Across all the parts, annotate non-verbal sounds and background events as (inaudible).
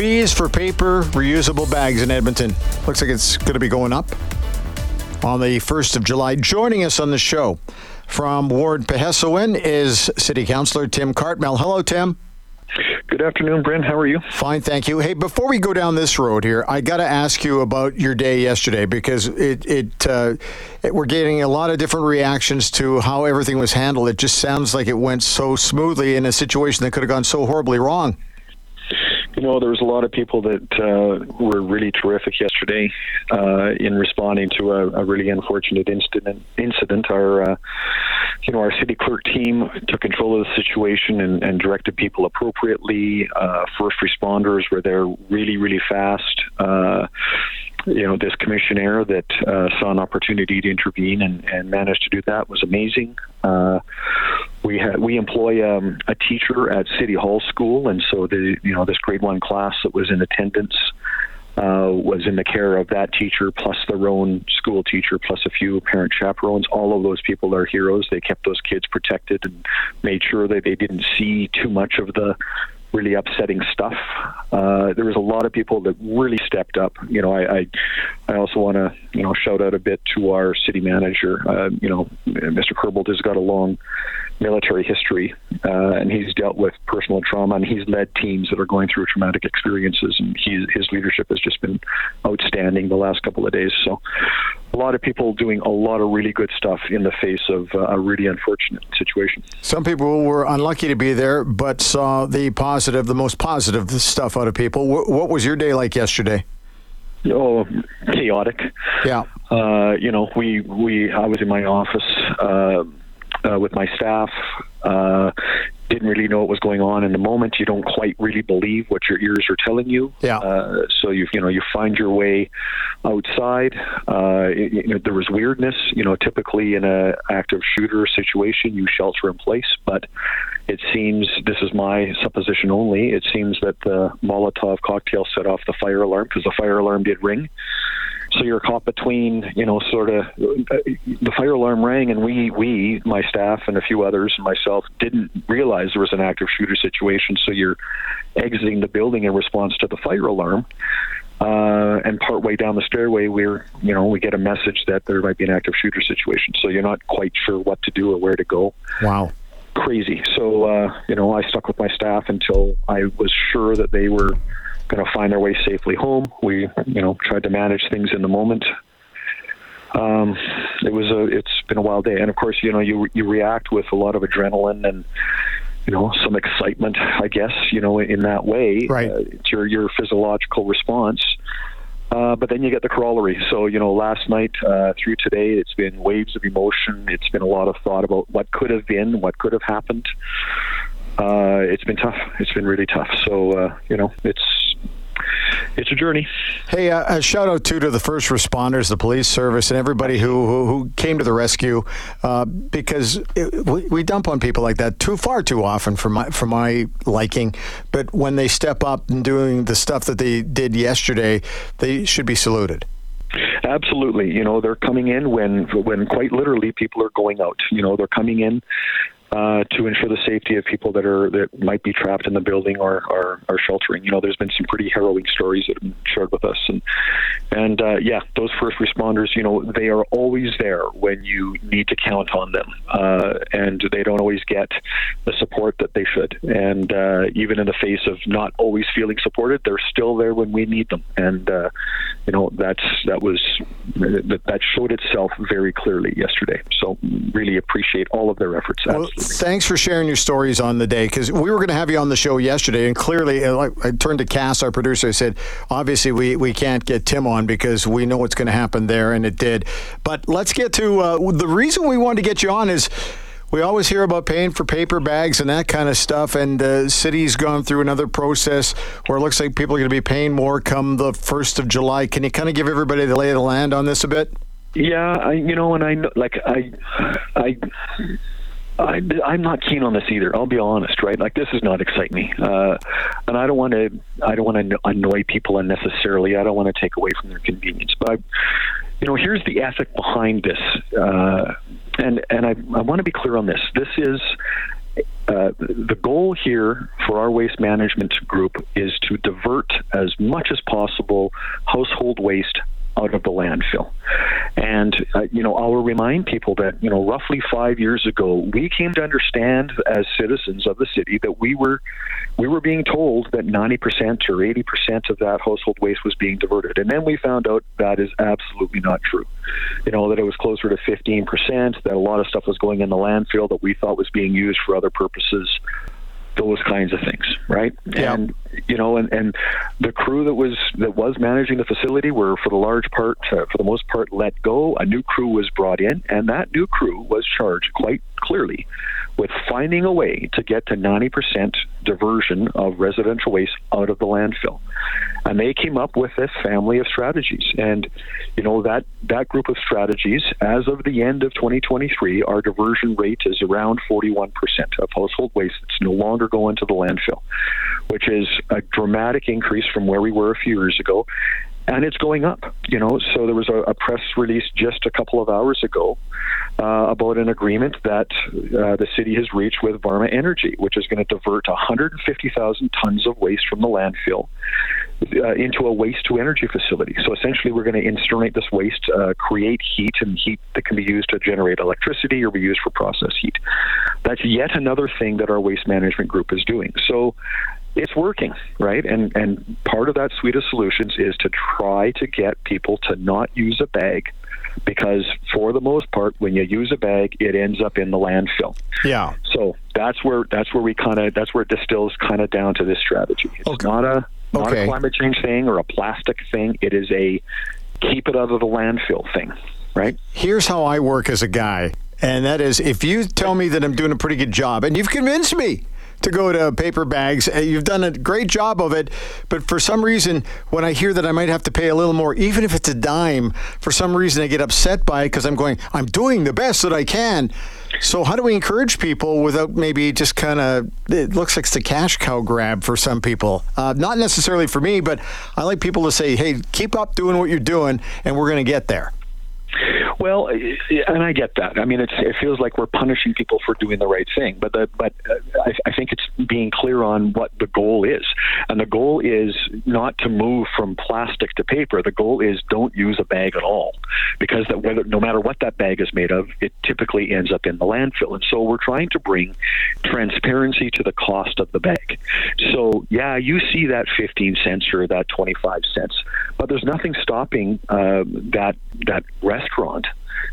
fees for paper reusable bags in Edmonton. Looks like it's going to be going up on the 1st of July. Joining us on the show from Ward pihêsiwin is City Councillor Tim Cartmell. Hello, Tim. Good afternoon, Brent. How are you? Fine, thank you. Hey, before we go down this road here, I got to ask you about your day yesterday because it, it, uh, it, we're getting a lot of different reactions to how everything was handled. It just sounds like it went so smoothly in a situation that could have gone so horribly wrong. You know, there was a lot of people that uh, were really terrific yesterday uh, in responding to a, a, really unfortunate incident. Incident. Our, uh, you know, our city clerk team took control of the situation and, and directed people appropriately. Uh, first responders were there really, really fast uh, you know, this commissioner that uh, saw an opportunity to intervene and, and managed to do that was amazing. We had we employ um, a teacher at City Hall School, and so the you know this grade one class that was in attendance uh, was in the care of that teacher, plus their own school teacher, plus a few parent chaperones. All of those people are heroes. They kept those kids protected and made sure that they didn't see too much of the really upsetting stuff. Uh, there was a lot of people that really stepped up. You know, I I, I also want to you know shout out a bit to our city manager. Uh, you know, Mr. Corbould has got a long military history, uh, and he's dealt with personal trauma, and he's led teams that are going through traumatic experiences, and he, his leadership has just been outstanding the last couple of days. So, a lot of people doing a lot of really good stuff in the face of uh, a really unfortunate situation. Some people were unlucky to be there, but saw the positive, the most positive stuff out of people. what was your day like yesterday? Oh, chaotic. Yeah. Uh, you know, we we I was in my office uh, uh, with my staff. Didn't really know what was going on in the moment. You don't quite really believe what your ears are telling you. Yeah. Uh, so you you know you find your way outside. Uh, it, you know, there was weirdness. You know, typically in a active shooter situation, you shelter in place, but it seems this is my supposition only. It seems that the Molotov cocktail set off the fire alarm because the fire alarm did ring. So you're caught between, you know, sort of uh, the fire alarm rang, and we, we, my staff, and a few others, and myself, didn't realize there was an active shooter situation. So you're exiting the building in response to the fire alarm. Uh, and partway down the stairway, we're, you know, we get a message that there might be an active shooter situation. So you're not quite sure what to do or where to go. Wow crazy. So, uh, you know, I stuck with my staff until I was sure that they were going to find their way safely home. We, you know, tried to manage things in the moment. Um, it was a, it's been a wild day, and of course, you know, you you react with a lot of adrenaline and you know some excitement, I guess, you know, in that way. Right. Uh, it's your your physiological response. Uh, but then you get the corollary. So, you know, last night uh, through today, it's been waves of emotion. It's been a lot of thought about what could have been, what could have happened. Uh, it's been tough. It's been really tough. So, uh, you know, it's it's a journey. Hey, uh, a shout out too to the first responders, the police service, and everybody who who, who came to the rescue, uh, because it, we, we, dump on people like that too far too often for my for my liking. But when they step up and doing the stuff that they did yesterday, they should be saluted. Absolutely, you know they're coming in when when quite literally people are going out. You know they're coming in uh, to ensure the safety of people that are that might be trapped in the building or, or, or sheltering. You know, there's been some pretty harrowing stories that have been shared with us, and and uh, yeah, those first responders, you know, they are always there when you need to count on them, uh, and they don't always get the support that they should. And uh, even in the face of not always feeling supported, they're still there when we need them. And uh, you know, that's that was that, that showed itself very clearly yesterday. So really appreciate all of their efforts. Well, thanks for sharing your stories on the day because we were going to have you on the show yesterday, and clearly, uh, I turned to Cass, our producer. I said, obviously, we we can't get Tim on because we know what's going to happen there, and it did. But let's get to uh, the reason we wanted to get you on is we always hear about paying for paper bags and that kind of stuff, and the city's gone through another process where it looks like people are going to be paying more come the first of July. Can you kind of give everybody the lay of the land on this a bit? Yeah, I, you know, and I like I, I. I, I'm not keen on this either. I'll be honest, right? Like this does not excite me, uh, and I don't want to. I don't want to annoy people unnecessarily. I don't want to take away from their convenience. But I, you know, here's the ethic behind this. Uh, and and I, I want to be clear on this. This is uh, the goal here for our waste management group is to divert as much as possible household waste out of the landfill. And, uh, you know, I'll remind people that, you know, roughly five years ago, we came to understand as citizens of the city that we were, we were being told that 90% or 80% of that household waste was being diverted. And then we found out that is absolutely not true. You know, that it was closer to 15%, that a lot of stuff was going in the landfill that we thought was being used for other purposes those kinds of things, right? Yeah. And you know, and, and the crew that was that was managing the facility were, for the large part, uh, for the most part, let go. A new crew was brought in, and that new crew was charged quite clearly with finding a way to get to 90% diversion of residential waste out of the landfill. And they came up with this family of strategies. And, you know, that, that group of strategies, as of the end of 2023, our diversion rate is around 41% of household waste that's no longer going to the landfill, which is a dramatic increase from where we were a few years ago and it's going up. You know, so there was a, a press release just a couple of hours ago uh, about an agreement that uh, the city has reached with Varme Energy, which is going to divert 150,000 tons of waste from the landfill uh, into a waste to energy facility. So essentially, we're going to incinerate this waste, uh, create heat, and heat that can be used to generate electricity or be used for process heat. That's yet another thing that our waste management group is doing. So it's working, right? And and part of that suite of solutions is to try to get people to not use a bag because for the most part when you use a bag it ends up in the landfill. Yeah. So that's where that's where we kind of that's where it distills kind of down to this strategy. It's Okay. not a not Okay. a climate change thing or a plastic thing. It is a keep it out of the landfill thing, right? Here's how I work as a guy, and that is if you tell me that I'm doing a pretty good job, and you've convinced me to go to paper bags, and you've done a great job of it, but for some reason, when I hear that I might have to pay a little more, even if it's a dime, for some reason I get upset by it because I'm going, I'm doing the best that I can. So how do we encourage people without maybe just kind of? It looks like it's a cash cow grab for some people. Uh, not necessarily for me, but I like people to say, "Hey, keep up doing what you're doing, and we're going to get there." Well, and I get that. I mean, it feels like we're punishing people for doing the right thing, but the, but uh, I, I think it's being clear on what the goal is, and the goal is not to move from plastic to paper. The goal is don't use a bag at all, because that whether no matter what that bag is made of, it typically ends up in the landfill. And so we're trying to bring transparency to the cost of the bag. So yeah, you see that 15 cents or that 25 cents, but there's nothing stopping uh, that that restaurant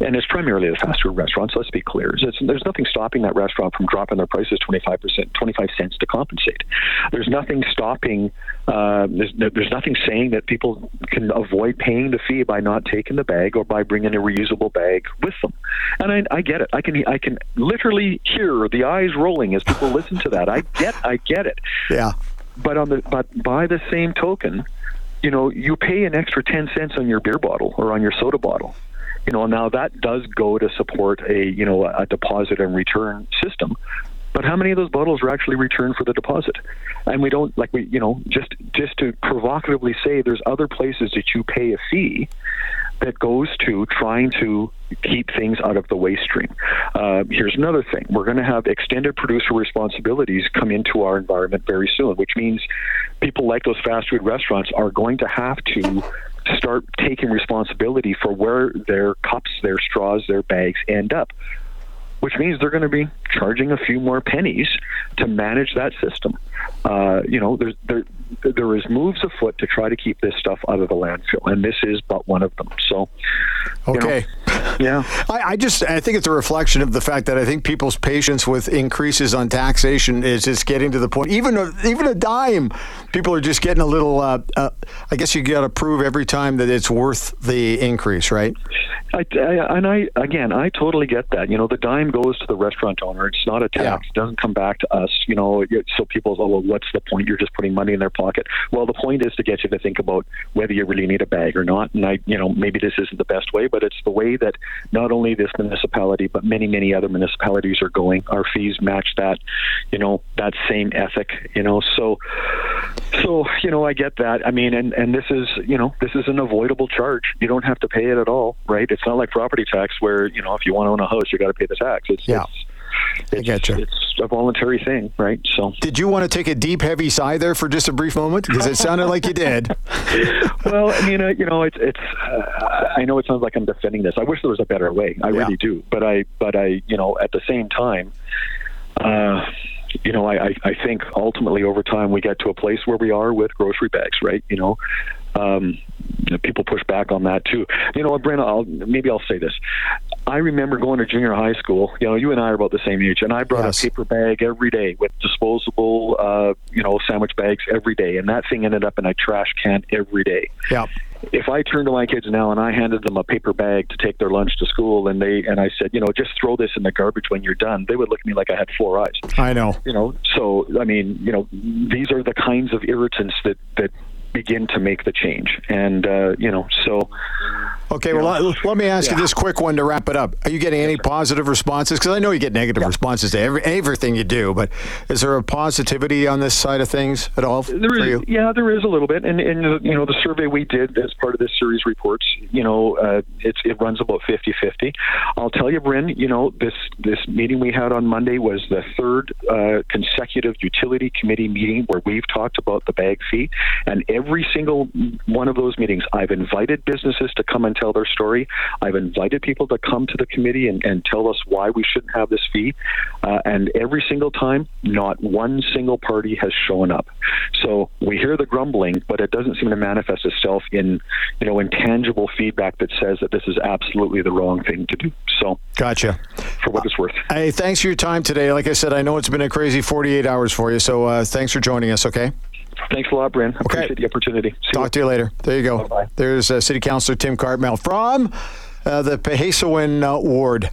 and it's primarily a fast food restaurant. So let's be clear: it's, there's nothing stopping that restaurant from dropping their prices 25 percent, 25 cents to compensate. There's nothing stopping. Uh, there's, there's nothing saying that people can avoid paying the fee by not taking the bag or by bringing a reusable bag with them. And I, I get it. I can I can literally hear the eyes rolling as people listen to that. I get I get it. (laughs) Yeah. But on the but by the same token, you know, you pay an extra ten cents on your beer bottle or on your soda bottle. You know, now that does go to support a you know a deposit and return system. But how many of those bottles are actually returned for the deposit? And we don't like we you know just just to provocatively say there's other places that you pay a fee that goes to trying to keep things out of the waste stream. Uh, here's another thing: we're going to have extended producer responsibilities come into our environment very soon, which means people like those fast food restaurants are going to have to start taking responsibility for where their cups, their straws, their bags end up. Which means they're going to be charging a few more pennies to manage that system. Uh, you know, there's, there there is moves afoot to try to keep this stuff out of the landfill, and this is but one of them. So, you know, Okay. yeah. I, I just I think it's a reflection of the fact that I think people's patience with increases on taxation is just getting to the point. Even a, even a dime, people are just getting a little. Uh, uh, I guess you got to prove every time that it's worth the increase, right? I, I, and I again, I totally get that. You know, the dime goes to the restaurant owner. It's not a tax. Yeah. It doesn't come back to us. You know, so people say, "Well, what's the point? You're just putting money in their pocket." Well, the point is to get you to think about whether you really need a bag or not. And I, you know, maybe this isn't the best way, but it's the way that not only this municipality, but many, many other municipalities are going. Our fees match that. You know, that same ethic. You know, so so you know, I get that. I mean, and and this is you know, this is an avoidable charge. You don't have to pay it at all, right? It's not like property tax where you know, if you want to own a house, you got to pay the tax. It's, Yeah. it's it's, getcha. it's a voluntary thing, right? So, Did you want to take a deep, heavy sigh there for just a brief moment? Because it sounded like you did. (laughs) well, I mean, uh, you know, it's it's. Uh, I know it sounds like I'm defending this. I wish there was a better way. I Yeah. really do. But I, but I, you know, at the same time, uh, you know, I, I, I think ultimately over time we get to a place where we are with grocery bags, right? You know, um, people push back on that too. You know what, Brent? I'll, maybe I'll say this. I remember going to junior high school. You know, you and I are about the same age, and I brought Yes. a paper bag every day with disposable, uh, you know, sandwich bags every day, and that thing ended up in a trash can every day Yeah. if I turned to my kids now and I handed them a paper bag to take their lunch to school and they and I said, you know, just throw this in the garbage when you're done, they would look at me like I had four eyes. I know. You know, so I mean, you know, these are the kinds of irritants that that begin to make the change, and uh, you know, so Okay, well, let, let me ask you this quick one to wrap it up. Are you getting any positive responses? Because I know you get negative responses to every, everything you do, but is there a positivity on this side of things at all There for is, you? yeah, there is a little bit, and and you know the survey we did as part of this series reports, you know, uh, it's it runs about 50-50. I'll tell you, Brent, you know this this meeting we had on Monday was the third uh, consecutive utility committee meeting where we've talked about the bag fee, and every single one of those meetings, I've invited businesses to come and tell their story. I've invited people to come to the committee and, and tell us why we shouldn't have this fee, uh, and every single time, not one single party has shown up. So we hear the grumbling, but it doesn't seem to manifest itself in, you know, intangible feedback that says that this is absolutely the wrong thing to do. So, Gotcha. for what it's worth. Hey, thanks for your time today. Like I said, I know it's been a crazy 48 hours for you, so uh, thanks for joining us, okay? Thanks a lot, Brent. Appreciate the opportunity. See you. Talk to you later. There you go. Bye-bye. There's uh, City Councilor Tim Cartmell from uh, the pihêsiwin uh, Ward.